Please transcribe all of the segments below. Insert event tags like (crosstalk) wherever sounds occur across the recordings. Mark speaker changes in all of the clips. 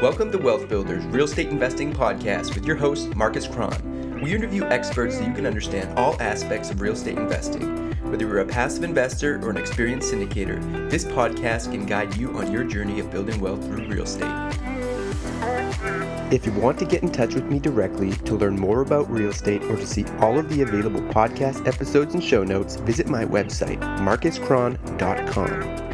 Speaker 1: Welcome to Wealth Builders Real Estate Investing Podcast with your host, Marcus Cron. We interview experts so you can understand all aspects of real estate investing. Whether you're a passive investor or an experienced syndicator, this podcast can guide you on your journey of building wealth through real estate. If you want to get in touch with me directly to learn more about real estate or to see all of the available podcast episodes and show notes, visit my website, marcuscron.com.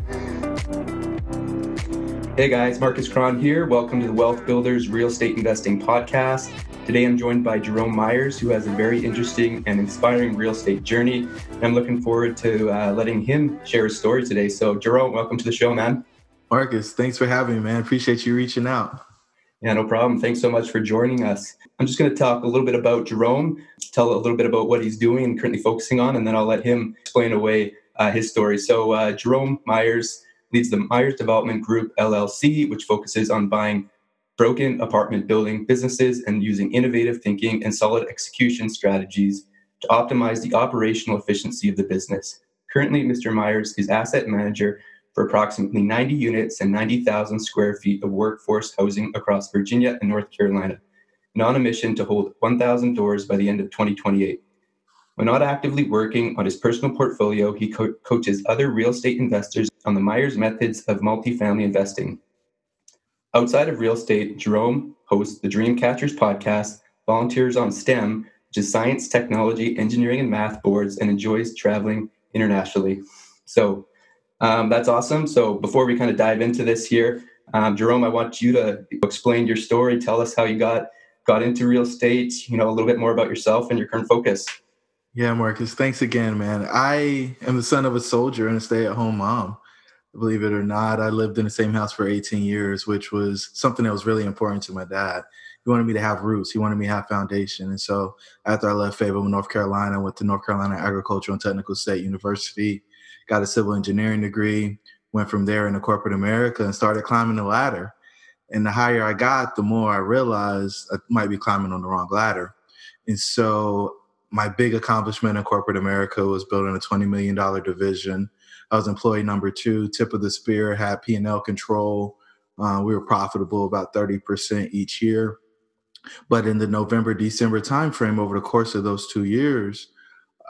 Speaker 1: Hey guys, Marcus Cron here. Welcome to the Wealth Builders Real Estate Investing Podcast. Today I'm joined by Jerome Myers, who has a very interesting and inspiring real estate journey. I'm looking forward to uh, letting him share his story today. So, Jerome, welcome to the show, man.
Speaker 2: Marcus, thanks for having me, man. Appreciate you reaching out.
Speaker 1: Yeah, no problem. Thanks so much for joining us. I'm just going to talk a little bit about Jerome, tell a little bit about what he's doing and currently focusing on, and then I'll let him explain away uh, his story. So, uh, Jerome Myers leads the Myers Development Group LLC, which focuses on buying broken apartment building businesses and using innovative thinking and solid execution strategies to optimize the operational efficiency of the business. Currently, Mr. Myers is asset manager for approximately 90 units and 90,000 square feet of workforce housing across Virginia and North Carolina, and on a mission to hold 1,000 doors by the end of 2028. When not actively working on his personal portfolio, he co- coaches other real estate investors on the Myers methods of multifamily investing. Outside of real estate, Jerome hosts the Dreamcatchers podcast, volunteers on STEM, which is science, technology, engineering, and math boards, and enjoys traveling internationally. So um, that's awesome. So before we kind of dive into this here, um, Jerome, I want you to explain your story. Tell us how you got got into real estate. You know a little bit more about yourself and your current focus.
Speaker 2: Yeah, Marcus, thanks again, man. I am the son of a soldier and a stay at home mom. Believe it or not, I lived in the same house for 18 years, which was something that was really important to my dad. He wanted me to have roots, he wanted me to have foundation. And so after I left Fayetteville, North Carolina, I went to North Carolina Agricultural and Technical State University, got a civil engineering degree, went from there into corporate America and started climbing the ladder. And the higher I got, the more I realized I might be climbing on the wrong ladder. And so my big accomplishment in corporate America was building a $20 million division. I was employee number two, tip of the spear, had P&L control. Uh, we were profitable about 30% each year. But in the November, December timeframe, over the course of those two years,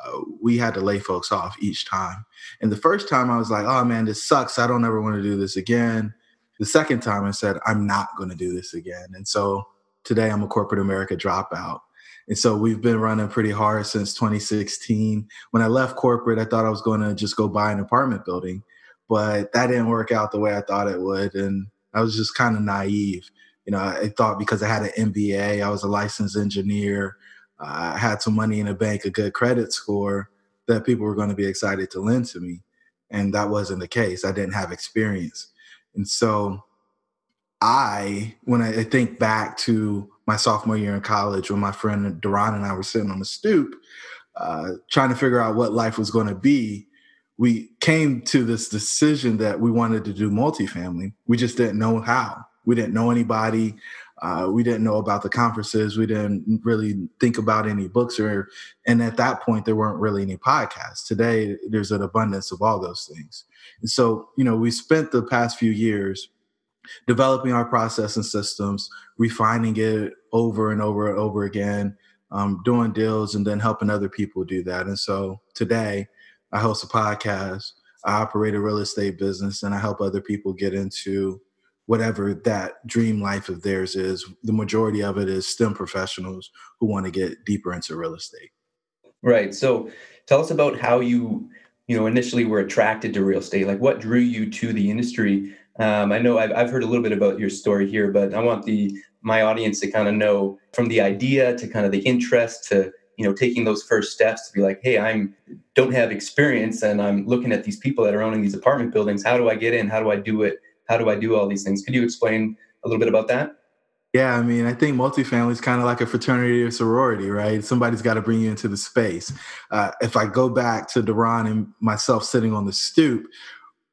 Speaker 2: uh, we had to lay folks off each time. And the first time I was like, oh man, this sucks. I don't ever want to do this again. The second time I said, I'm not going to do this again. And so today I'm a corporate America dropout. And so we've been running pretty hard since 2016. When I left corporate, I thought I was going to just go buy an apartment building, but that didn't work out the way I thought it would. And I was just kind of naive. You know, I thought because I had an MBA, I was a licensed engineer, uh, I had some money in the bank, a good credit score, that people were going to be excited to lend to me. And that wasn't the case. I didn't have experience. And so I, when I think back to my sophomore year in college when my friend Duran and I were sitting on the stoop uh, trying to figure out what life was going to be. We came to this decision that we wanted to do multifamily. We just didn't know how. We didn't know anybody. Uh, we didn't know about the conferences. We didn't really think about any books or, and at that point, there weren't really any podcasts. Today, there's an abundance of all those things. And so, you know, we spent the past few years developing our process and systems, refining it over and over and over again, um, doing deals, and then helping other people do that. And so today, I host a podcast. I operate a real estate business, and I help other people get into whatever that dream life of theirs is. The majority of it is STEM professionals who want to get deeper into real estate.
Speaker 1: Right. So, tell us about how you, you know, initially were attracted to real estate. Like, what drew you to the industry? Um, I know I've, I've heard a little bit about your story here, but I want the my audience to kind of know from the idea to kind of the interest to you know taking those first steps to be like, hey, I'm don't have experience and I'm looking at these people that are owning these apartment buildings. How do I get in? How do I do it? How do I do all these things? Could you explain a little bit about that?
Speaker 2: Yeah, I mean, I think multifamily is kind of like a fraternity or sorority, right? Somebody's got to bring you into the space. Uh, if I go back to Duran and myself sitting on the stoop,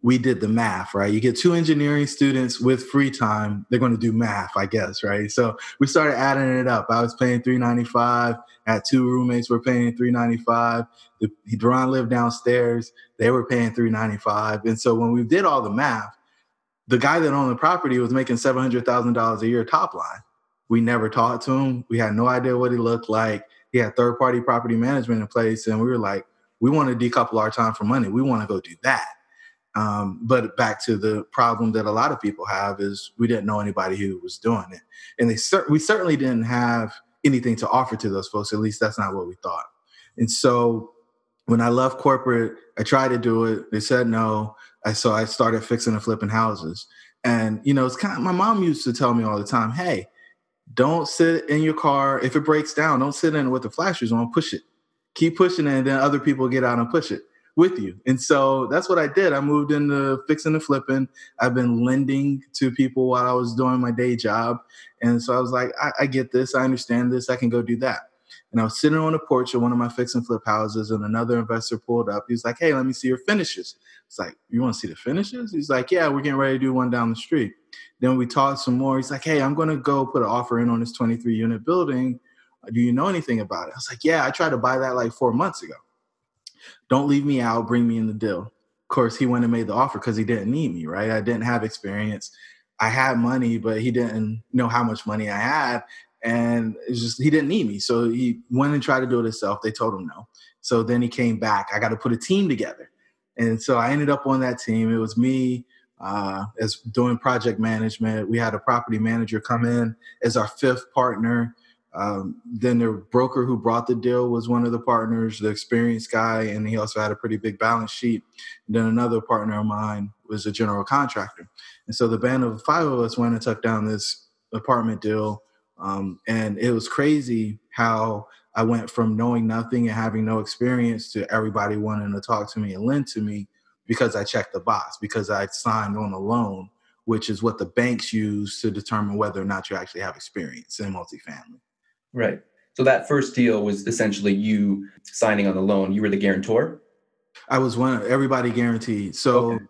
Speaker 2: we did the math, right? You get two engineering students with free time, they're going to do math, I guess, right? So we started adding it up. I was paying 395, had two roommates were paying 395. The Duran lived downstairs, they were paying 395. And so when we did all the math, the guy that owned the property was making seven hundred thousand dollars a year top line. We never talked to him. We had no idea what he looked like. He had third party property management in place, and we were like, we want to decouple our time from money. We want to go do that. Um, but back to the problem that a lot of people have is we didn't know anybody who was doing it, and they cer- we certainly didn't have anything to offer to those folks. At least that's not what we thought. And so when I left corporate, I tried to do it. They said no. I so I started fixing and flipping houses. And you know, it's kind of my mom used to tell me all the time, "Hey, don't sit in your car if it breaks down. Don't sit in it with the flashers on. Push it. Keep pushing it, and then other people get out and push it with you. And so that's what I did. I moved into fixing and flipping. I've been lending to people while I was doing my day job, and so I was like, I, I get this. I understand this. I can go do that. And I was sitting on the porch of one of my fix and flip houses, and another investor pulled up. He's like, "Hey, let me see your finishes." It's like, "You want to see the finishes?" He's like, "Yeah, we're getting ready to do one down the street." Then we talked some more. He's like, "Hey, I'm going to go put an offer in on this 23 unit building. Do you know anything about it?" I was like, "Yeah, I tried to buy that like four months ago. Don't leave me out. Bring me in the deal." Of course, he went and made the offer because he didn't need me, right? I didn't have experience. I had money, but he didn't know how much money I had and it's just he didn't need me. So he went and tried to do it himself. They told him no. So then he came back. I got to put a team together, and so I ended up on that team. It was me uh, as doing project management. We had a property manager come in as our fifth partner. Um, then the broker who brought the deal was one of the partners, the experienced guy, and he also had a pretty big balance sheet. And then another partner of mine was a general contractor. And so the band of five of us went and took down this apartment deal um, and it was crazy how I went from knowing nothing and having no experience to everybody wanting to talk to me and lend to me because I checked the box, because I signed on a loan, which is what the banks use to determine whether or not you actually have experience in multifamily.
Speaker 1: Right. So that first deal was essentially you signing on the loan. You were the guarantor?
Speaker 2: I was one of everybody guaranteed. So okay.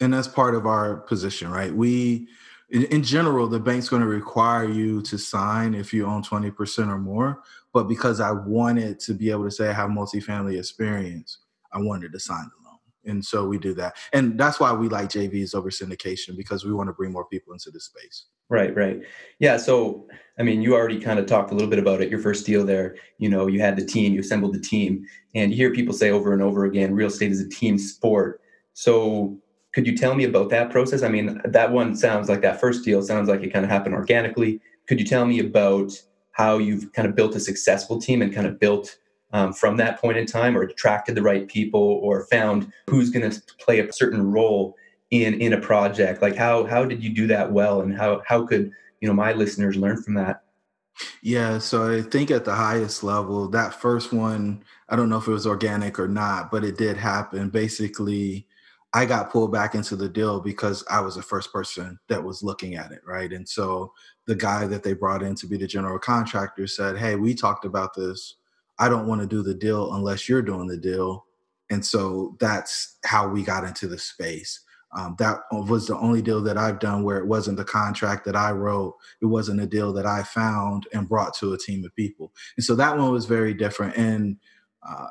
Speaker 2: and that's part of our position, right? We in, in general, the bank's going to require you to sign if you own 20% or more. But because I wanted to be able to say I have multifamily experience, I wanted to sign the loan. And so we do that. And that's why we like JVs over syndication because we want to bring more people into the space.
Speaker 1: Right, right. Yeah. So, I mean, you already kind of talked a little bit about it. Your first deal there, you know, you had the team, you assembled the team, and you hear people say over and over again real estate is a team sport. So, could you tell me about that process? I mean, that one sounds like that first deal sounds like it kind of happened organically. Could you tell me about how you've kind of built a successful team and kind of built um, from that point in time or attracted the right people or found who's going to play a certain role in in a project like how how did you do that well and how how could you know my listeners learn from that
Speaker 2: yeah so i think at the highest level that first one i don't know if it was organic or not but it did happen basically I got pulled back into the deal because I was the first person that was looking at it, right? And so the guy that they brought in to be the general contractor said, Hey, we talked about this. I don't want to do the deal unless you're doing the deal. And so that's how we got into the space. Um, that was the only deal that I've done where it wasn't the contract that I wrote. It wasn't a deal that I found and brought to a team of people. And so that one was very different. And uh,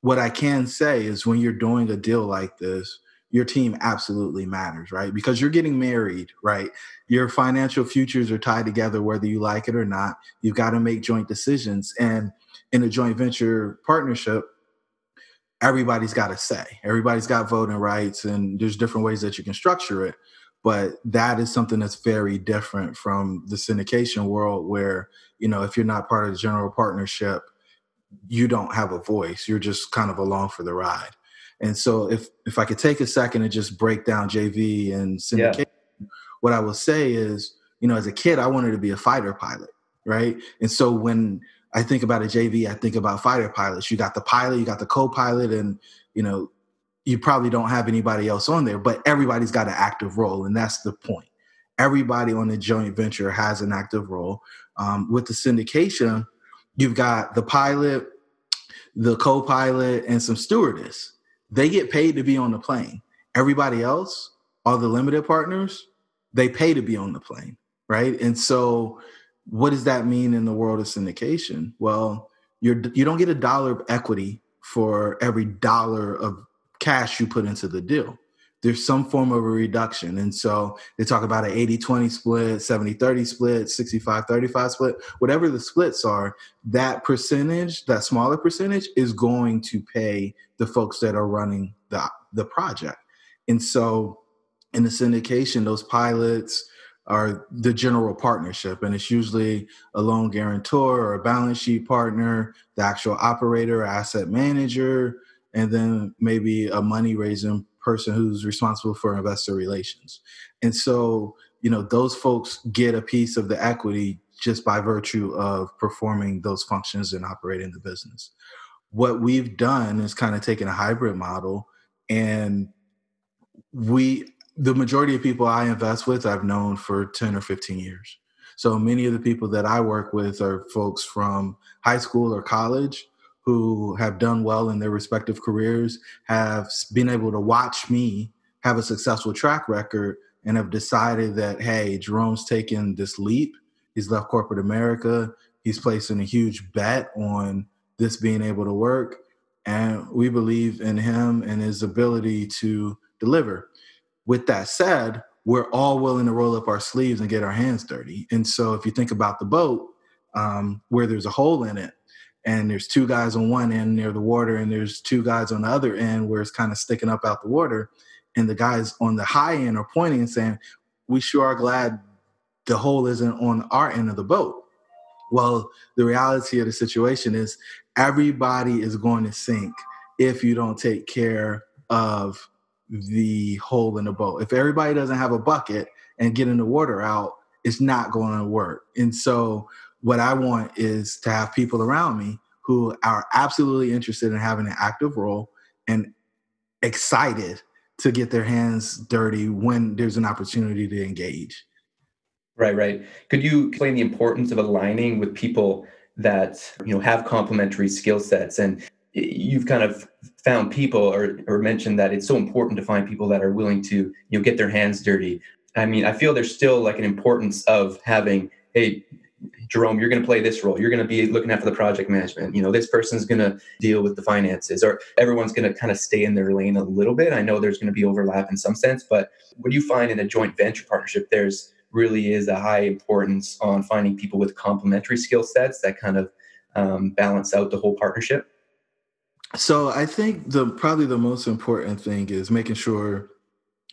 Speaker 2: what I can say is when you're doing a deal like this, your team absolutely matters, right? Because you're getting married, right? Your financial futures are tied together whether you like it or not. You've got to make joint decisions. And in a joint venture partnership, everybody's got a say. Everybody's got voting rights, and there's different ways that you can structure it. But that is something that's very different from the syndication world, where, you know, if you're not part of the general partnership, you don't have a voice. You're just kind of along for the ride. And so if if I could take a second and just break down JV and syndication, yeah. what I will say is, you know, as a kid, I wanted to be a fighter pilot, right? And so when I think about a JV, I think about fighter pilots. You got the pilot, you got the co-pilot, and you know, you probably don't have anybody else on there, but everybody's got an active role, and that's the point. Everybody on the joint venture has an active role. Um, with the syndication, you've got the pilot, the co-pilot, and some stewardess. They get paid to be on the plane. Everybody else, all the limited partners, they pay to be on the plane, right? And so, what does that mean in the world of syndication? Well, you're you don't get a dollar of equity for every dollar of cash you put into the deal. there's some form of a reduction. And so they talk about an 80 20 split, 70 30 split, 65 35 split, whatever the splits are, that percentage, that smaller percentage, is going to pay the folks that are running the, the project. And so in the syndication, those pilots, are the general partnership and it's usually a loan guarantor or a balance sheet partner the actual operator asset manager and then maybe a money raising person who's responsible for investor relations. And so you know those folks get a piece of the equity just by virtue of performing those functions and operating the business. What we've done is kind of taken a hybrid model and we the majority of people I invest with, I've known for 10 or 15 years. So many of the people that I work with are folks from high school or college who have done well in their respective careers, have been able to watch me have a successful track record, and have decided that, hey, Jerome's taken this leap. He's left corporate America. He's placing a huge bet on this being able to work. And we believe in him and his ability to deliver with that said, we're all willing to roll up our sleeves and get our hands dirty. And so if you think about the boat, um, where there's a hole in it, and there's two guys on one end near the water, and there's two guys on the other end where it's kind of sticking up out the water, and the guys on the high end are pointing and saying, "We sure are glad the hole isn't on our end of the boat." Well, the reality of the situation is everybody is going to sink if you don't take care of the hole in the boat. If everybody doesn't have a bucket and getting the water out, it's not going to work. And so, what I want is to have people around me who are absolutely interested in having an active role and excited to get their hands dirty when there's an opportunity to engage.
Speaker 1: Right, right. Could you explain the importance of aligning with people that you know have complementary skill sets and you've kind of found people or, or mentioned that it's so important to find people that are willing to you know get their hands dirty. I mean i feel there's still like an importance of having hey jerome you're going to play this role. You're going to be looking after the project management. You know this person's going to deal with the finances or everyone's going to kind of stay in their lane a little bit. I know there's going to be overlap in some sense but what do you find in a joint venture partnership there's really is a high importance on finding people with complementary skill sets that kind of um, balance out the whole partnership
Speaker 2: so I think the probably the most important thing is making sure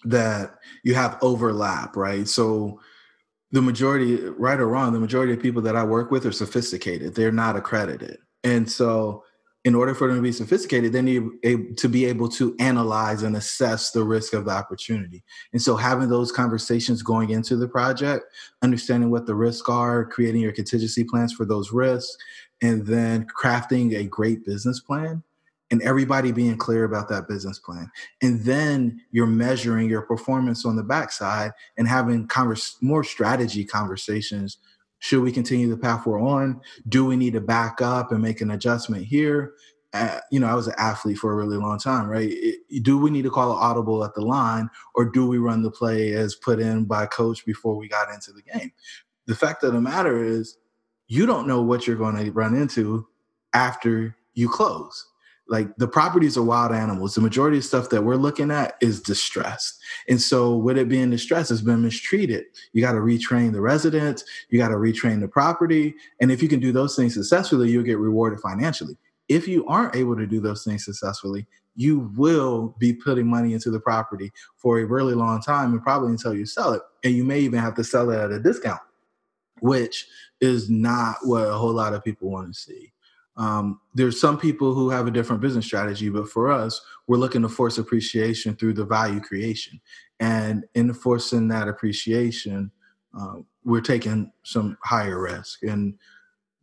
Speaker 2: that you have overlap, right? So the majority, right or wrong, the majority of people that I work with are sophisticated. They're not accredited. And so in order for them to be sophisticated, they need to be able to analyze and assess the risk of the opportunity. And so having those conversations going into the project, understanding what the risks are, creating your contingency plans for those risks, and then crafting a great business plan and everybody being clear about that business plan. And then you're measuring your performance on the backside and having more strategy conversations. Should we continue the path we're on? Do we need to back up and make an adjustment here? Uh, you know, I was an athlete for a really long time, right? It, do we need to call an audible at the line or do we run the play as put in by coach before we got into the game? The fact of the matter is, you don't know what you're going to run into after you close like the properties are wild animals. The majority of stuff that we're looking at is distressed. And so with it being distressed, it's been mistreated. You got to retrain the residents, you got to retrain the property. And if you can do those things successfully, you'll get rewarded financially. If you aren't able to do those things successfully, you will be putting money into the property for a really long time and probably until you sell it. And you may even have to sell it at a discount, which is not what a whole lot of people want to see. Um, there's some people who have a different business strategy, but for us, we're looking to force appreciation through the value creation. And in forcing that appreciation, uh, we're taking some higher risk. And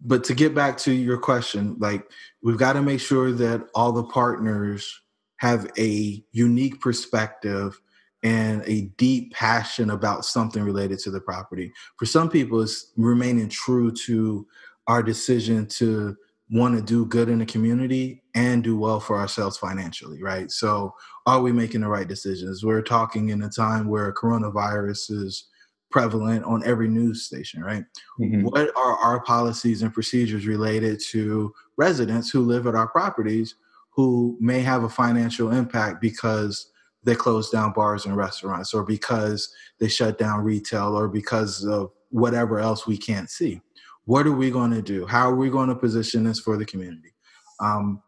Speaker 2: but to get back to your question, like we've got to make sure that all the partners have a unique perspective and a deep passion about something related to the property. For some people, it's remaining true to our decision to want to do good in the community and do well for ourselves financially, right? So, are we making the right decisions? We're talking in a time where coronavirus is prevalent on every news station, right? Mm-hmm. What are our policies and procedures related to residents who live at our properties who may have a financial impact because they closed down bars and restaurants or because they shut down retail or because of whatever else we can't see. What are we going to do? How are we going to position this for the community? Um,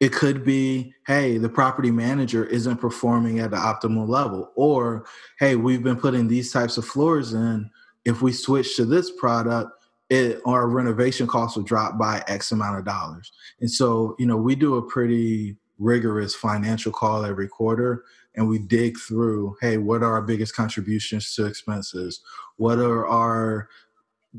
Speaker 2: it could be, hey, the property manager isn't performing at the optimal level, or hey, we've been putting these types of floors in. If we switch to this product, it our renovation costs will drop by X amount of dollars. And so, you know, we do a pretty rigorous financial call every quarter and we dig through hey what are our biggest contributions to expenses what are our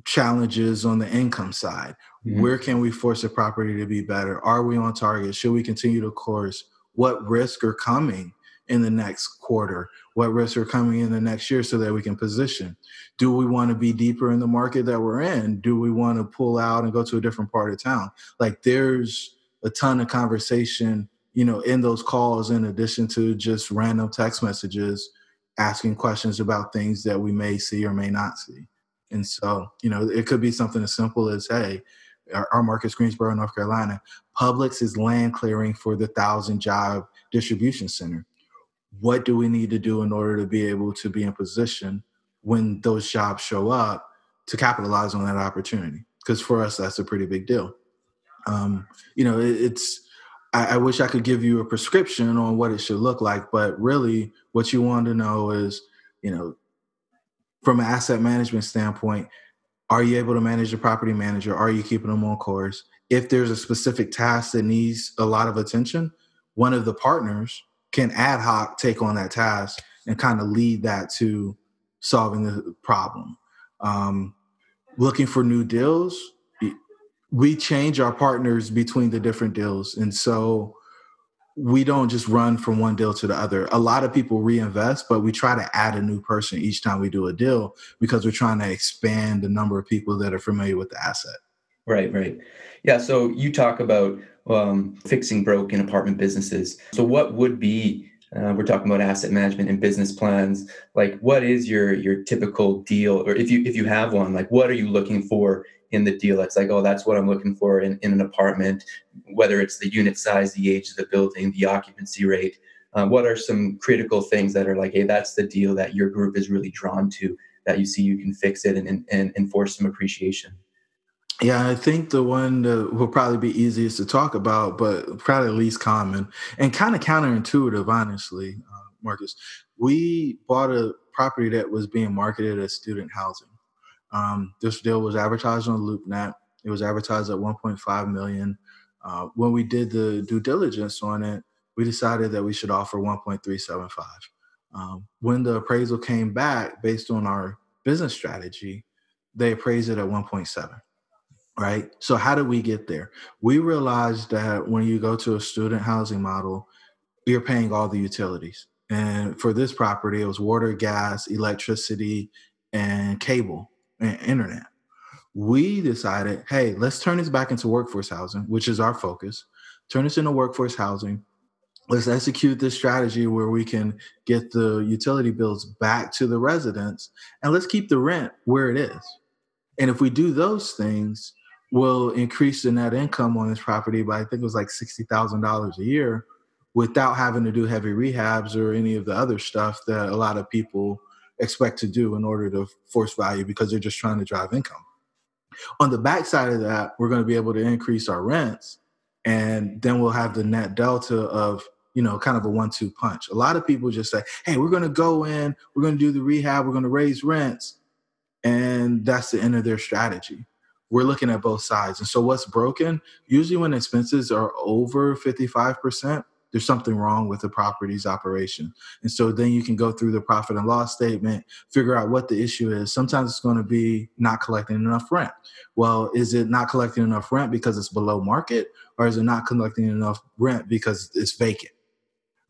Speaker 2: challenges on the income side. Mm-hmm. where can we force a property to be better? Are we on target? Should we continue the course? What risks are coming in the next quarter? What risks are coming in the next year so that we can position? Do we want to be deeper in the market that we're in? Do we want to pull out and go to a different part of town? Like there's a ton of conversation you know, in those calls, in addition to just random text messages, asking questions about things that we may see or may not see. And so, you know, it could be something as simple as, hey, our, our Greensboro, North Carolina. Publix is land clearing for the thousand job distribution center. What do we need to do in order to be able to be in position when those jobs show up to capitalize on that opportunity? Because for us, that's a pretty big deal. Um, you know, it, it's I, I, wish I could give you a prescription on what it should look like, but really, what you want to know is, you know, from an asset management standpoint, are you able to manage the property manager? Are you keeping them on course? If there's a specific task that needs a lot of attention, one of the partners can ad hoc take on that task and kind of lead that to solving the problem. Um, looking for new deals, we change our partners between the different deals. And so we don't just run from one deal to the other. A lot of people reinvest, but we try to add a new person each time we do a deal because we're trying to expand the number of people that are familiar with the asset.
Speaker 1: Right, right. Yeah. So you talk about um, fixing broken apartment businesses. So what would be uh, we're talking about asset management and business plans. Like, what is your your typical deal, or if you if you have one, like what are you looking for in the deal it's like oh that's what i'm looking for in, in an apartment whether it's the unit size the age of the building the occupancy rate um, what are some critical things that are like hey that's the deal that your group is really drawn to that you see you can fix it and, and, and enforce some appreciation
Speaker 2: yeah, I think the one that will probably be easiest to talk about, but probably least common and kind of counterintuitive, honestly, uh, Marcus. We bought a property that was being marketed as student housing. Um, this deal was advertised on LoopNet. It was advertised at 1.5 million. Uh, when we did the due diligence on it, we decided that we should offer 1.375. Um, when the appraisal came back based on our business strategy, they appraised it at 1.7. Right. So how did we get there? We realized that when you go to a student housing model, you're paying all the utilities. And for this property, it was water, gas, electricity, and cable internet. We decided, hey, let's turn this back into workforce housing, which is our focus. Turn this into workforce housing. Let's execute this strategy where we can get the utility bills back to the residents and let's keep the rent where it is. And if we do those things, we'll increase the net income on this property by I think it was like $60,000 a year without having to do heavy rehabs or any of the other stuff that a lot of people expect to do in order to force value because they're just trying to drive income. On the backside of that, we're going to be able to increase our rents, and then we'll have the net delta of you know kind of a one-two punch. A lot of people just say, "Hey, we're going to go in, we're going to do the rehab, we're going to raise rents," and that's the end of their strategy. We're looking at both sides, and so what's broken? Usually, when expenses are over fifty-five percent, there's something wrong with the property's operation. And so then you can go through the profit and loss statement, figure out what the issue is. Sometimes it's going to be not collecting enough rent. Well, is it not collecting enough rent because it's below market, or is it not collecting enough rent because it's vacant?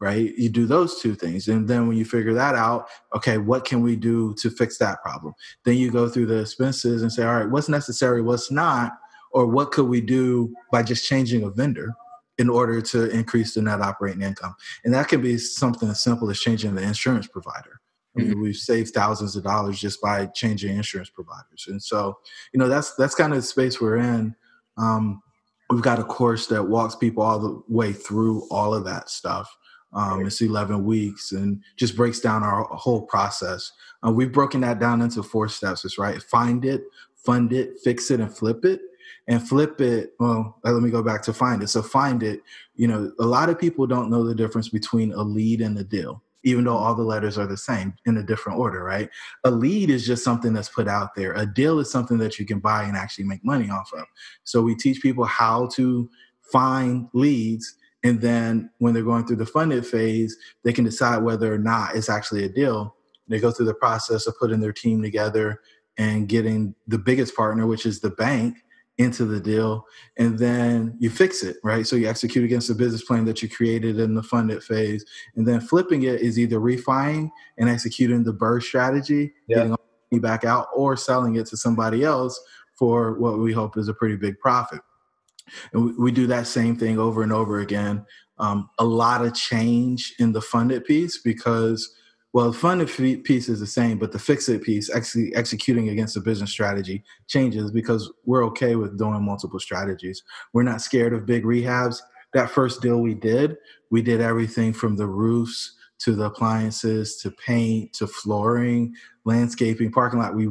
Speaker 2: Right? You do those two things. And then when you figure that out, okay, what can we do to fix that problem? Then you go through the expenses and say, all right, what's necessary, what's not, or what could we do by just changing a vendor? In order to increase the net operating income. And that can be something as simple as changing the insurance provider. I mean, mm-hmm. we've saved thousands of dollars just by changing insurance providers. And so, you know, that's that's kind of the space we're in. Um, we've got a course that walks people all the way through all of that stuff. Um, it's 11 weeks and just breaks down our whole process. Uh, we've broken that down into four steps. It's right. Find it, fund it, fix it, and flip it. And flip it, well, uh, let me go back to find it. So find it, you know, a lot of people don't know the difference between a lead and a deal even though all the letters are the same in a different order, right? A lead is just something that's put out there. A deal is something that you can buy and actually make money off of. So we teach people how to find leads. And then when they're going through the funded phase, they can decide whether or not it's actually a deal. They go through the process of putting their team together and getting the biggest partner, which is the bank, into the deal and then you fix it right? So you execute against the business plan that you created in the funded phase and then flipping it is either refining and executing the BRRRR strategy yeah. getting money back out or selling it to somebody else for what we hope is a pretty big profit. And we, we do that same thing over and over again. Um, a lot of change in the funded piece because well, the funded piece is the same, but the fix it piece, actually executing against the business strategy, changes because we're okay with doing multiple strategies. We're not scared of big rehabs. That first deal we did, we did everything from the roofs to the appliances to paint to flooring, landscaping, parking lot. We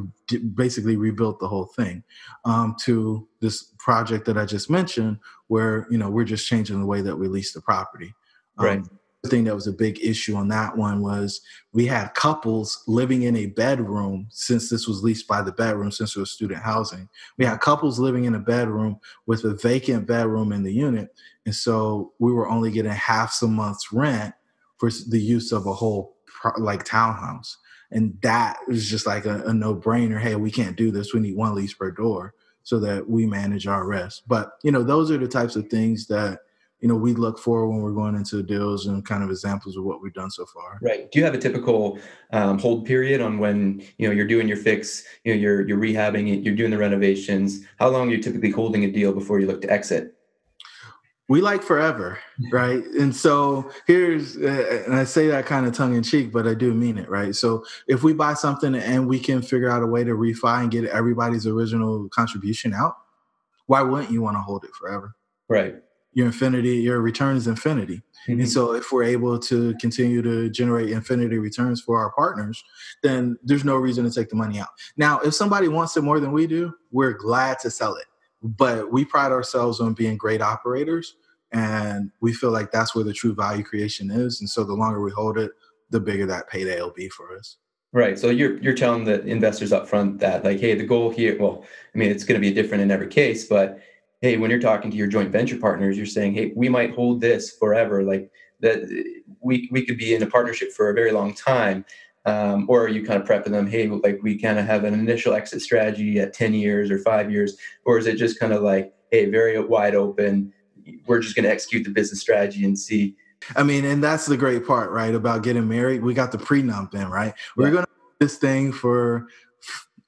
Speaker 2: basically rebuilt the whole thing. Um, to this project that I just mentioned, where you know we're just changing the way that we lease the property.
Speaker 1: Um, right
Speaker 2: thing that was a big issue on that one was we had couples living in a bedroom since this was leased by the bedroom since it was student housing. We had couples living in a bedroom with a vacant bedroom in the unit and so we were only getting half a month's rent for the use of a whole like townhouse. And that was just like a, a no-brainer. Hey we can't do this. We need one lease per door so that we manage our risk but you know those are the types of things that you know we look for when we're going into deals and kind of examples of what we've done so far.
Speaker 1: Right. Do you have a typical um, hold period on when you know you're doing your fix you know you're you're rehabbing it you're doing the renovations? How long are you typically holding a deal before you look to exit?
Speaker 2: We like forever (laughs) right? And so here's uh, and i say that kind of tongue in cheek but i do mean it right? So if we buy something and we can figure out a way to refi and get everybody's original contribution out why wouldn't you want to hold it forever?
Speaker 1: Right
Speaker 2: your infinity, your return is infinity. Mm-hmm. And so if we're able to continue to generate infinity returns for our partners, then there's no reason to take the money out. Now, if somebody wants it more than we do, we're glad to sell it. But we pride ourselves on being great operators and we feel like that's where the true value creation is. And so the longer we hold it, the bigger that payday will be for us.
Speaker 1: Right. So you're you're telling the investors up front that like, hey, the goal here, well, I mean, it's going to be different in every case, but hey when you're talking to your joint venture partners you're saying hey we might hold this forever like that we we could be in a partnership for a very long time um, or are you kind of prepping them hey like we kind of have an initial exit strategy at 10 years or five years or is it just kind of like hey very wide open we're just going to execute the business strategy and see
Speaker 2: i mean and that's the great part right about getting married we got the prenup in right yeah. we're going to this thing for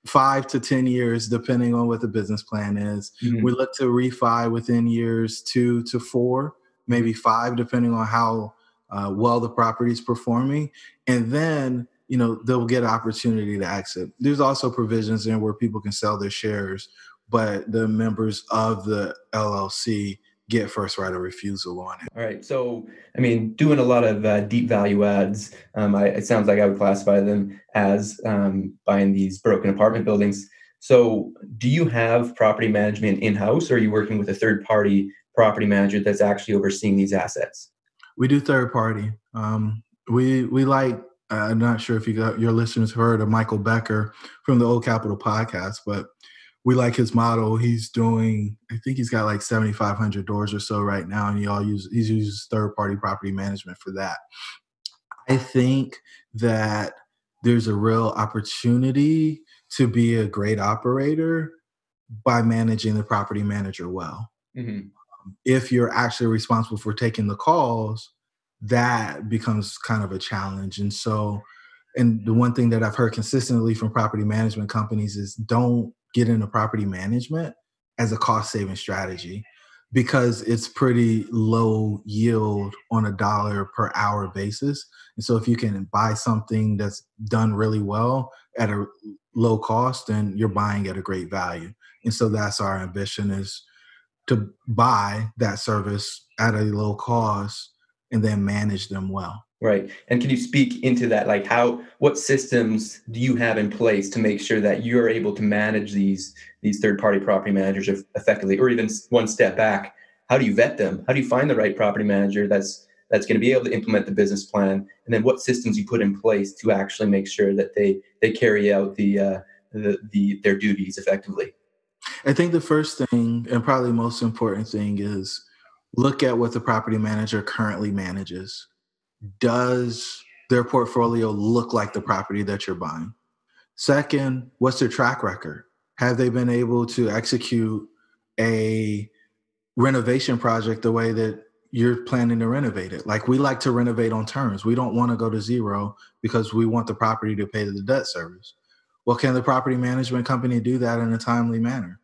Speaker 2: five to 10 years, depending on what the business plan is. Mm-hmm. We look to refi within years two to four, maybe five, depending on how uh, well the property is performing. And then, you know, they'll get an opportunity to exit. There's also provisions in where people can sell their shares, but the members of the LLC get first right of refusal on it.
Speaker 1: All right. So, I mean, doing a lot of uh, deep value adds, um, I, it sounds like I would classify them as um, buying these broken apartment buildings. So, do you have property management in house or are you working with a third party property manager that's actually overseeing these assets?
Speaker 2: We do third party. Um, we, we like, I'm not sure if you got your listeners heard of Michael Becker from the Old Capital podcast, but we like his model. He's doing, I think he's got like 7,500 doors or so right now, and he all use he uses third party property management for that. I think that there's a real opportunity to be a great operator by managing the property manager well. Mm-hmm. If you're actually responsible for taking the calls, that becomes kind of a challenge. And so, and the one thing that I've heard consistently from property management companies is don't get into property management as a cost saving strategy because it's pretty low yield on a dollar per hour basis. And so if you can buy something that's done really well at a low cost, then you're buying at a great value. And so that's our ambition is to buy that service at a low cost and then manage them well.
Speaker 1: Right. And can you speak into that? Like how what systems do you have in place to make sure that you're able to manage these these third party property managers effectively or even one step back? How do you vet them? How do you find the right property manager that's that's going to be able to implement the business plan? And then what systems you put in place to actually make sure that they they carry out the uh, the, the their duties effectively?
Speaker 2: I think the first thing and probably most important thing is look at what the property manager currently manages does their portfolio look like the property that you're buying? Second, what's their track record? Have they been able to execute a renovation project the way that you're planning to renovate it? Like we like to renovate on terms. We don't want to go to zero because we want the property to pay the debt service. Well, can the property management company do that in a timely manner?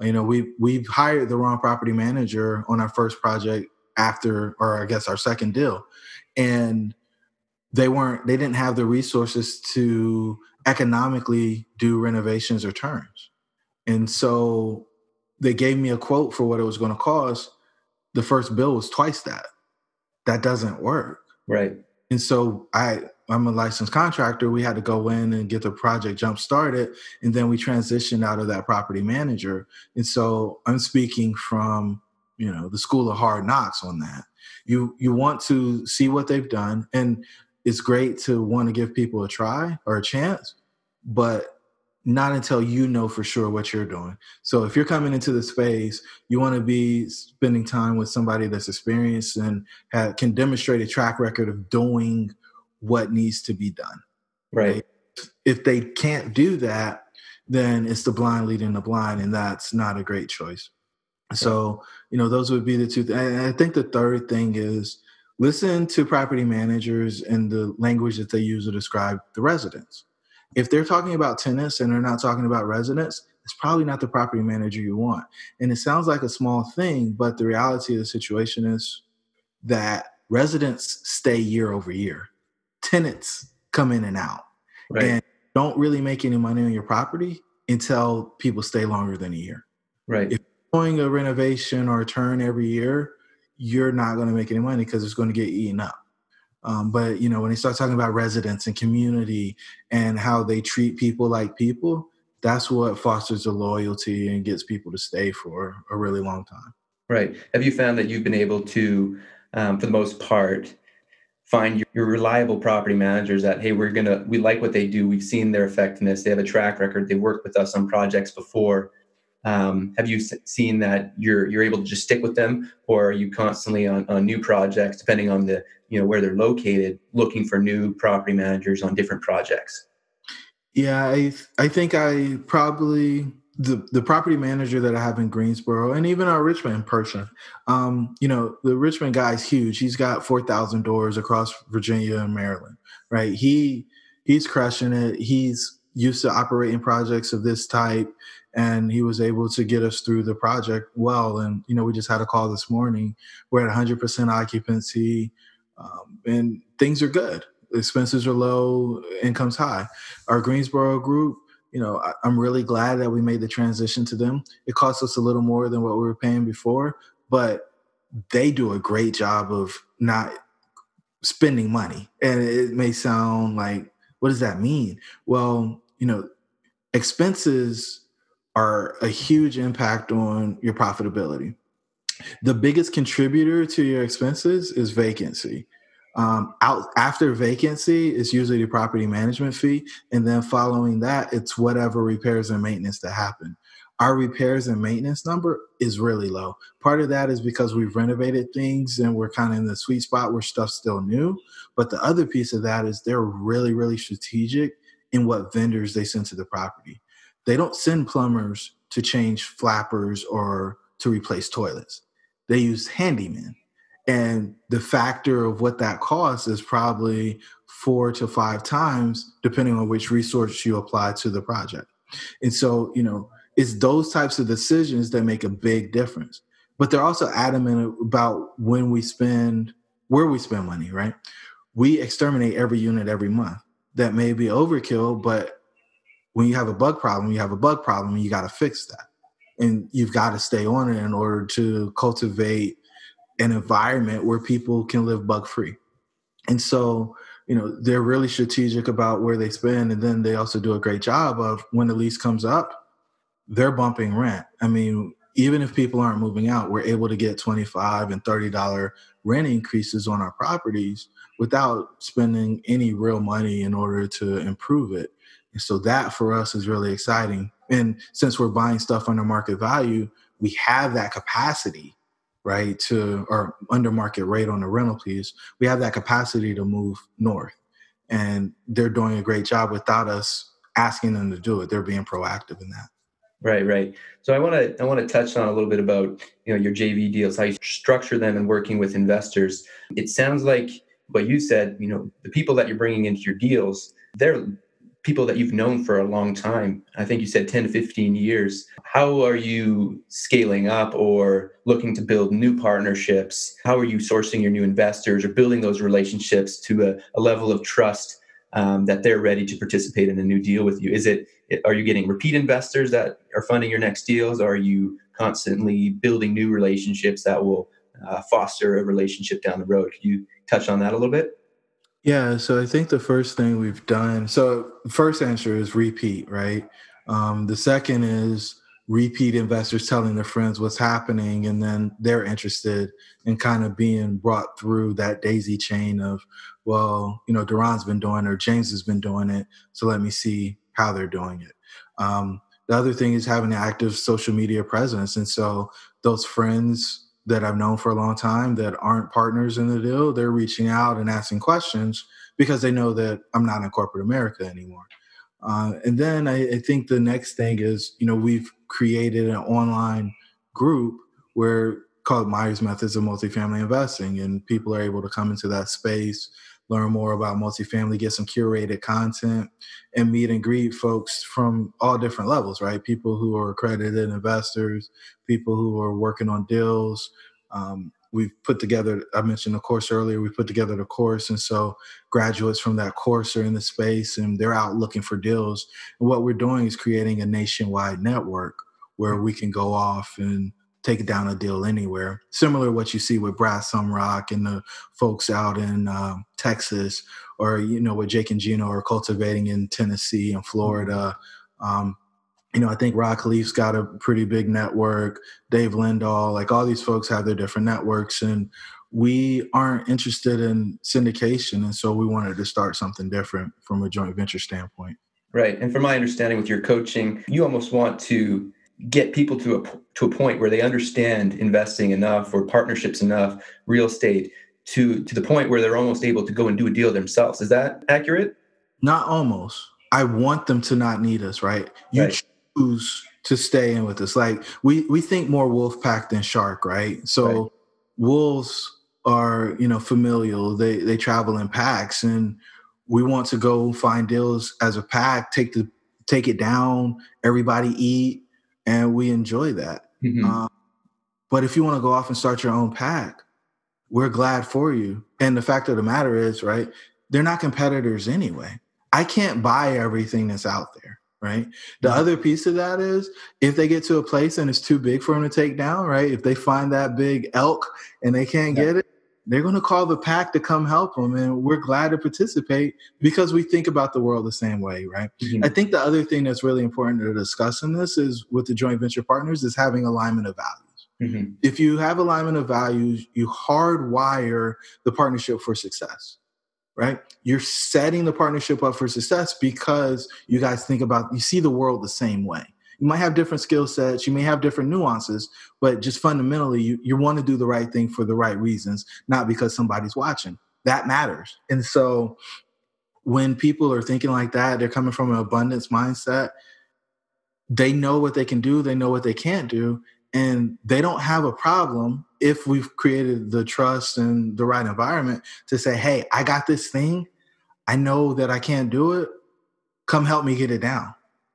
Speaker 2: You know, we we've hired the wrong property manager on our first project after, or I guess our second deal, and they weren't they didn't have the resources to economically do renovations or turns. And so they gave me a quote for what it was going to cost. The first bill was twice that. That doesn't work.
Speaker 1: Right.
Speaker 2: And so i i'm a licensed contractor. We had to go in and get the project jump started and then we transitioned out of that property manager. And so i'm speaking from you know the school of hard knocks on that you you want to see what they've done. And it's great to want to give people a try or a chance but not until you know for sure what you're doing. So if you're coming into the space you want to be spending time with somebody that's experienced and have, can demonstrate a track record of doing what needs to be done.
Speaker 1: Right.
Speaker 2: If they can't do that then it's the blind leading the blind and that's not a great choice so, you know, those would be the two. Th- and I think the third thing is listen to property managers and the language that they use to describe the residents. If they're talking about tenants and they're not talking about residents, it's probably not the property manager you want. And it sounds like a small thing, but the reality of the situation is that residents stay year over year. Tenants come in and out. Right. And don't really make any money on your property until people stay longer than a year.
Speaker 1: Right.
Speaker 2: If doing a renovation or a turn every year, you're not going to make any money because it's going to get eaten up. Um, but you know, when they start talking about residents and community and how they treat people like people, that's what fosters the loyalty and gets people to stay for a really long time.
Speaker 1: Right. Have you found that you've been able to, um, for the most part, find your, your, reliable property managers that hey, we're gonna we like what they do. We've seen their effectiveness. They have a track record. They worked with us on projects before um, have you seen that you're you're able to just stick with them, or are you constantly on, on new projects, depending on the you know where they're located, looking for new property managers on different projects?
Speaker 2: Yeah, I I think I probably the the property manager that I have in Greensboro and even our Richmond person, um, you know, the Richmond guy is huge. He's got four thousand doors across Virginia and Maryland, right? He he's crushing it. He's used to operating projects of this type and he was able to get us through the project well. And you know, we just had a call this morning. We're at 100% occupancy, um, and things are good. Expenses are low, income's high. Our Greensboro group, you know, I, I'm really glad that we made the transition to them. It cost us a little more than what we were paying before, but they do a great job of not spending money. And it may sound like, what does that mean? Well, you know, expenses are a huge impact on your profitability. The biggest contributor to your expenses is vacancy. Um, out after vacancy is usually the property management fee, and then following that, it's whatever repairs and maintenance that happen. Our repairs and maintenance number is really low. Part of that is because we've renovated things and we're kind of in the sweet spot where stuff's still new. But the other piece of that is they're really, really strategic in what vendors they send to the property they don't send plumbers to change flappers or to replace toilets. They use handymen. And the factor of what that costs is probably four to five times, depending on which resource you apply to the project. And so, you know, it's those types of decisions that make a big difference. But they're also adamant about when we spend, where we spend money, right? We exterminate every unit every month. That may be overkill, but when you have a bug problem, you have a bug problem and you got to fix that. And you've got to stay on it in order to cultivate an environment where people can live bug free. And so, you know, they're really strategic about where they spend. And then they also do a great job of when the lease comes up, they're bumping rent. I mean, even if people aren't moving out, we're able to get 25 and $30 rent increases on our properties without spending any real money in order to improve it. And so that for us is really exciting. And since we're buying stuff under market value, we have that capacity, right, to or under market rate on the rental piece, we have that capacity to move north. And they're doing a great job without us asking them to do it. They're being proactive in that.
Speaker 1: Right, right. So I want to I want to touch on a little bit about you know your JV deals, how you structure them, and working with investors. It sounds like what you said. You know, the people that you're bringing into your deals, they're people that you've known for a long time. I think you said 10 to 15 years. How are you scaling up or looking to build new partnerships? How are you sourcing your new investors or building those relationships to a, a level of trust um, that they're ready to participate in a new deal with you? Is it are you getting repeat investors that are funding your next deals? Are you constantly building new relationships that will uh, foster a relationship down the road? Could you touch on that a little bit?
Speaker 2: Yeah, so I think the first thing we've done. So first answer is repeat, right? Um, the second is repeat investors telling their friends what's happening and then they're interested in kind of being brought through that daisy chain of well you know duran's been doing it or james has been doing it so let me see how they're doing it um, the other thing is having an active social media presence and so those friends that i've known for a long time that aren't partners in the deal they're reaching out and asking questions because they know that i'm not in corporate america anymore. Uh, and then I, I, think the next thing is, you know, we've created an online group where called Myers Methods of Multifamily Investing, and people are able to come into that space, learn more about multifamily, get some curated content, and meet and greet folks from all different levels, right? People who are accredited investors, people who are working on deals, um, we've put together i mentioned the course earlier we put together the course and so graduates from that course are in the space and they're out looking for deals. And what we're doing is creating a nationwide network where we can go off and take down a deal anywhere similar to what you see with brad Sumrok and the folks out in uh, texas or you know what jake and gino are cultivating in tennessee and florida um, you know, I think Rod Khleif's got a pretty big network. Dave Lindahl, like all these folks have their different networks, and we aren't interested in syndication, and so we wanted to start something different from a joint venture standpoint.
Speaker 1: Right, and from my understanding with your coaching, you almost want to get people to a to a point where they understand investing enough or partnerships enough, real estate to to the point where they're almost able to go and do a deal themselves. Is that accurate?
Speaker 2: Not almost. I want them to not need us, right? You right choose to stay in with us. Like we we think more wolf pack than shark, right? So right. wolves are you know familial. They they travel in packs, and we want to go find deals as a pack. Take the take it down. Everybody eat, and we enjoy that. Mm-hmm. Um, but if you want to go off and start your own pack, we're glad for you. And the fact of the matter is, right? They're not competitors anyway. I can't buy everything that's out there right? The mm-hmm. other piece of that is if they get to a place and it's too big for them to take down, right? If they find that big elk and they can't yeah. get it, they're going to call the pack to come help them. And we're glad to participate because we think about the world the same way, right? Mm-hmm. I think the other thing that's really important to discuss in this is with the joint venture partners is having alignment of values. Mm-hmm. If you have alignment of values, you hardwire the partnership for success right? You're setting the partnership up for success because you guys think about, you see the world the same way. You might have different skill sets, you may have different nuances, but just fundamentally, you, you want to do the right thing for the right reasons, not because somebody's watching. That matters. And so when people are thinking like that, they're coming from an abundance mindset. They know what they can do, they know what they can't do, and they don't have a problem if we've created the trust and the right environment to say hey i got this thing i know that i can't do it come help me get it down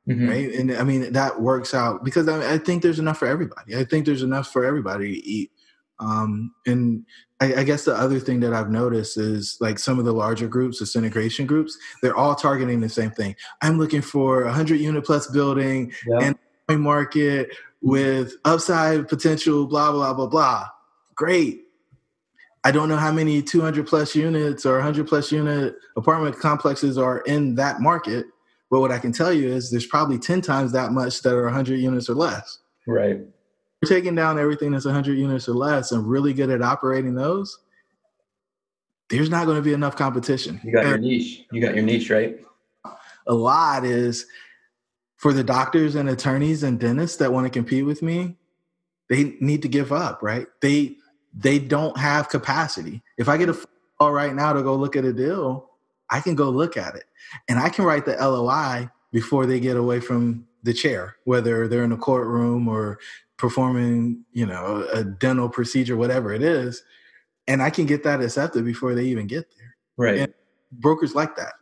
Speaker 2: mm-hmm. right and i mean that works out because I, I, think there's enough for everybody i think there's enough for everybody to eat um, and I, I, guess the other thing that I've noticed is like some of the larger groups, the syndication groups, they're all targeting the same thing. I'm looking for a hundred unit plus building yep. and market with upside potential, blah, blah, blah, blah. Great. I don't know how many 200 plus units or 100 plus unit apartment complexes are in that market. But what I can tell you is there's probably 10 times that much that are 100 units or less.
Speaker 1: Right.
Speaker 2: We're taking down everything that's 100 units or less and really good at operating those. There's not going to be enough competition.
Speaker 1: You got and your niche. You got your niche, right?
Speaker 2: A lot is for the doctors and attorneys and dentists that want to compete with me, they need to give up, right? They they don't have capacity. If I get a call right now to go look at a deal, I can go look at it. And I can write the LOI before they get away from the chair, whether they're in a courtroom or performing, you know, a dental procedure, whatever it is. And I can get that accepted before they even get there.
Speaker 1: Right.
Speaker 2: And brokers like that.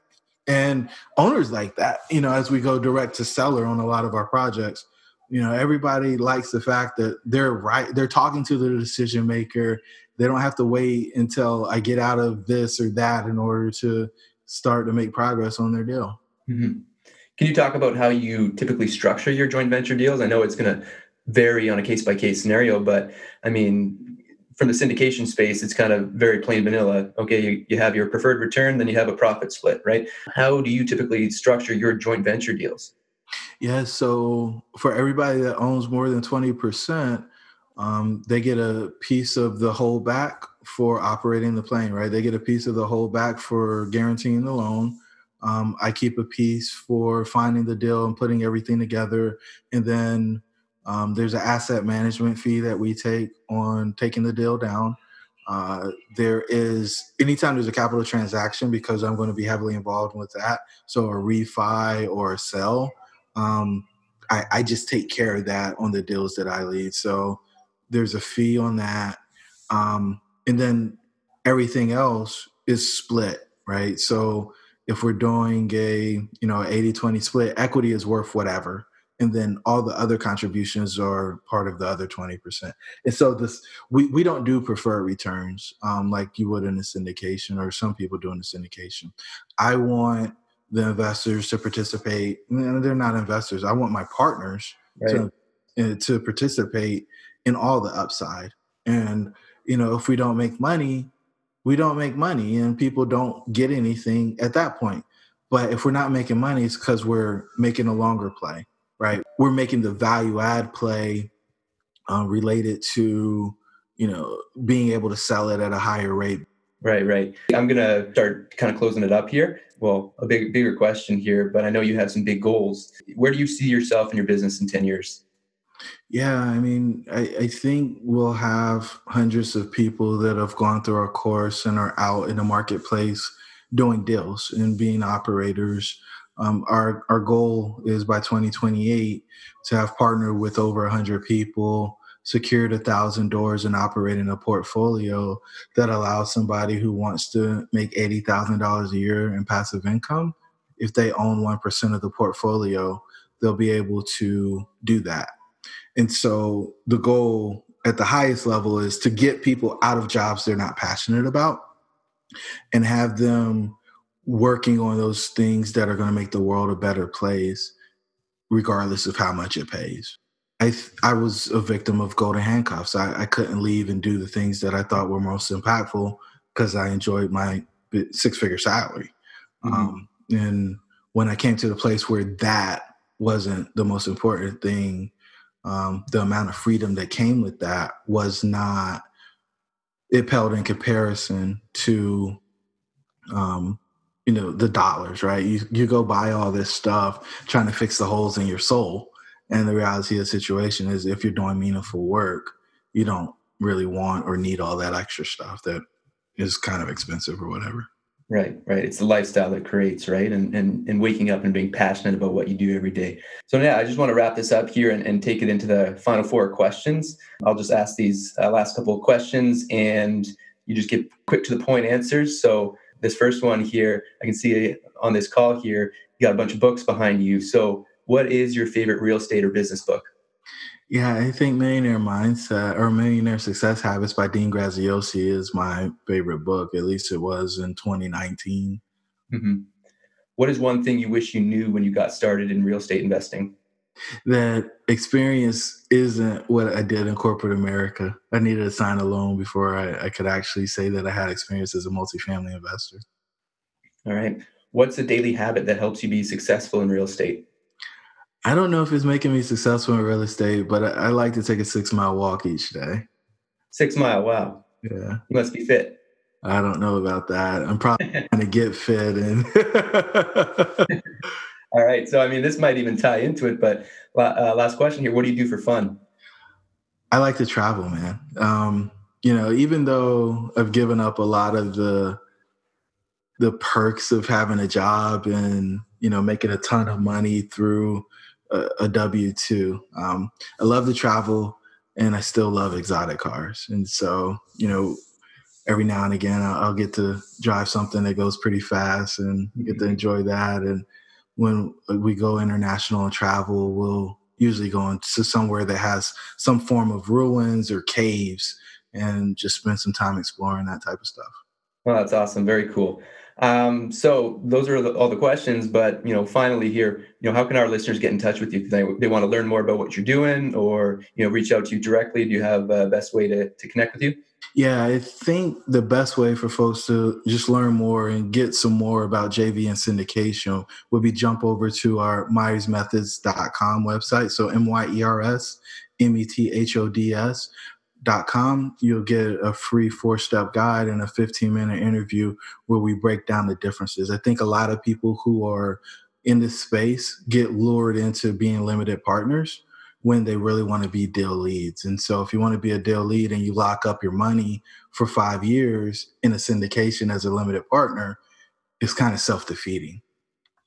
Speaker 2: And owners like that, you know, as we go direct to seller on a lot of our projects you know everybody likes the fact that they're right they're talking to the decision maker they don't have to wait until i get out of this or that in order to start to make progress on their deal.
Speaker 1: Mm-hmm. can you talk about how you typically structure your joint venture deals? I know it's going to vary on a case by case scenario but i mean from the syndication space it's kind of very plain vanilla. Okay you, you have your preferred return then you have a profit split right? How do you typically structure your joint venture deals?
Speaker 2: Yeah, so for everybody that owns more than 20%, um, they get a piece of the whole back for operating the plane, right? They get a piece of the whole back for guaranteeing the loan. Um, I keep a piece for finding the deal and putting everything together. And then um, there's an asset management fee that we take on taking the deal down. Uh, there is anytime there's a capital transaction because I'm going to be heavily involved with that. So a refi or a sell, um, I, I just take care of that on the deals that I lead. So there's a fee on that. Um, and then everything else is split, right? So if we're doing a, you know, 80 20 split, equity is worth whatever. And then all the other contributions are part of the other 20%. And so this we, we don't do preferred returns um, like you would in a syndication or some people do in a syndication. I want the investors to participate. They're not investors. I want my partners right. to eh, to participate in all the upside. And you know, if we don't make money, we don't make money, and people don't get anything at that point. But if we're not making money, it's because we're making a longer play, right? We're making the value add play uh, related to you know being able to sell it at a higher rate
Speaker 1: Right, right. I'm going to start kind of closing it up here. Well, a big, bigger question here, but I know you have some big goals. Where do you see yourself and your business in 10 years?
Speaker 2: Yeah, I mean, I, I think we'll have hundreds of people that have gone through our course and are out in the marketplace doing deals and being operators. Um, our our goal is by 2028 to have partnered with over 100 people secured a thousand doors and operating a portfolio that allows somebody who wants to make eighty thousand dollars a year in passive income, if they own one percent of the portfolio, they'll be able to do that. And so the goal at the highest level is to get people out of jobs they're not passionate about and have them working on those things that are going to make the world a better place regardless of how much it pays. I I was a victim of golden handcuffs. I, I couldn't leave and do the things that I thought were most impactful because I enjoyed my six figure salary. Mm-hmm. Um, and when I came to the place where that wasn't the most important thing, um, the amount of freedom that came with that was not. It paled in comparison to, um, you know, the dollars. Right? You you go buy all this stuff trying to fix the holes in your soul and the reality of the situation is if you're doing meaningful work, you don't really want or need all that extra stuff that is kind of expensive or whatever.
Speaker 1: Right, right. It's the lifestyle that creates, right? And and and waking up and being passionate about what you do every day. So yeah, I just want to wrap this up here and, and take it into the final four questions. I'll just ask these uh, last couple of questions and you just get quick to the point answers. So this first one here, I can see on this call here, you got a bunch of books behind you. So what is your favorite real estate or business book?
Speaker 2: Yeah, I think Millionaire Mindset or Millionaire Success Habits by Dean Graziosi is my favorite book. At least it was in 2019.
Speaker 1: Mm-hmm. What is one thing you wish you knew when you got started in real estate investing?
Speaker 2: that experience isn't what I did in corporate America. I needed to sign a loan before I, I could actually say that I had experience as a multifamily investor.
Speaker 1: All right. What's a daily habit that helps you be successful in real estate?
Speaker 2: I don't know if it's making me successful in real estate, but I, I like to take a six mile walk each day.
Speaker 1: Six mile, wow.
Speaker 2: Yeah.
Speaker 1: You must be fit.
Speaker 2: I don't know about that. I'm probably (laughs) trying to get fit and (laughs)
Speaker 1: All right. So, I mean, this might even tie into it, but uh, last question here. What do you do for fun?
Speaker 2: I like to travel, man. Um, you know, even though I've given up a lot of the the perks of having a job and you know making a ton of money through a, a W two, um, I love to travel, and I still love exotic cars. And so, you know, every now and again, I'll, I'll get to drive something that goes pretty fast and get to mm-hmm. enjoy that. And when we go international and travel, we'll usually go into somewhere that has some form of ruins or caves and just spend some time exploring that type of stuff.
Speaker 1: Well, that's awesome. Very cool. Um, so those are the, all the questions, but you know, finally here, you know, how can our listeners get in touch with you if they, they want to learn more about what you're doing or, you know, reach out to you directly? Do you have a best way to, to connect with you?
Speaker 2: Yeah, I think the best way for folks to just learn more and get some more about JV and syndication would be jump over to our myersmethods.com website. So M Y E R S M E T H O D S com you'll get a free four step guide and a 15 minute interview where we break down the differences i think a lot of people who are in this space get lured into being limited partners when they really want to be deal leads. And so if you want to be a deal lead and you lock up your money for five years in a syndication as a limited partner, it's kind of self defeating.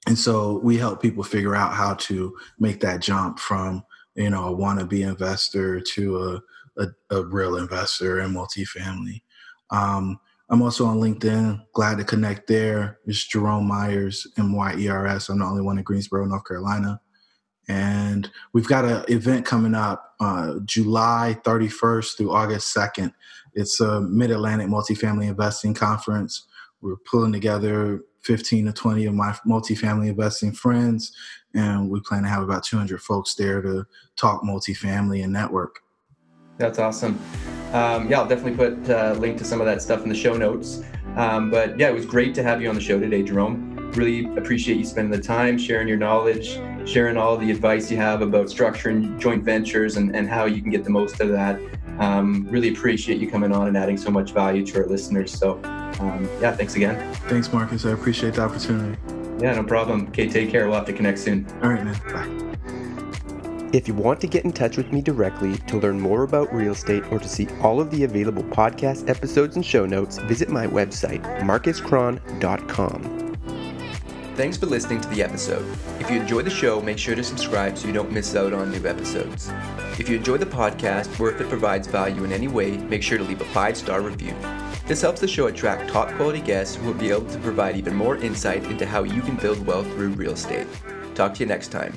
Speaker 2: And so we help people figure out how to make that jump from, you know, a wannabe investor to a, a, a real investor in multifamily. Um, I'm also on LinkedIn. Glad to connect there. It's Jerome Myers, M Y E R S. I'm the only one in Greensboro, North Carolina. And we've got an event coming up uh, July 31st through August 2nd. It's a Mid Atlantic Multifamily Investing Conference. We're pulling together 15 to 20 of my multifamily investing friends, and we plan to have about 200 folks there to talk multifamily and network.
Speaker 1: That's awesome. Um, yeah, I'll definitely put a link to some of that stuff in the show notes. Um, but yeah, it was great to have you on the show today, Jerome. Really appreciate you spending the time sharing your knowledge sharing all the advice you have about structuring joint ventures and, and how you can get the most of that. Um, really appreciate you coming on and adding so much value to our listeners. So um, yeah thanks again.
Speaker 2: Thanks marcus. I appreciate the opportunity.
Speaker 1: Yeah no problem. Okay take care. We'll have to connect soon.
Speaker 2: All right man. Bye
Speaker 1: if you want to get in touch with me directly to learn more about real estate or to see all of the available podcast episodes and show notes, visit my website, marcuscron.com. Thanks for listening to the episode. If you enjoy the show, make sure to subscribe so you don't miss out on new episodes. If you enjoy the podcast or if it provides value in any way, make sure to leave a five star review. This helps the show attract top quality guests who will be able to provide even more insight into how you can build wealth through real estate. Talk to you next time.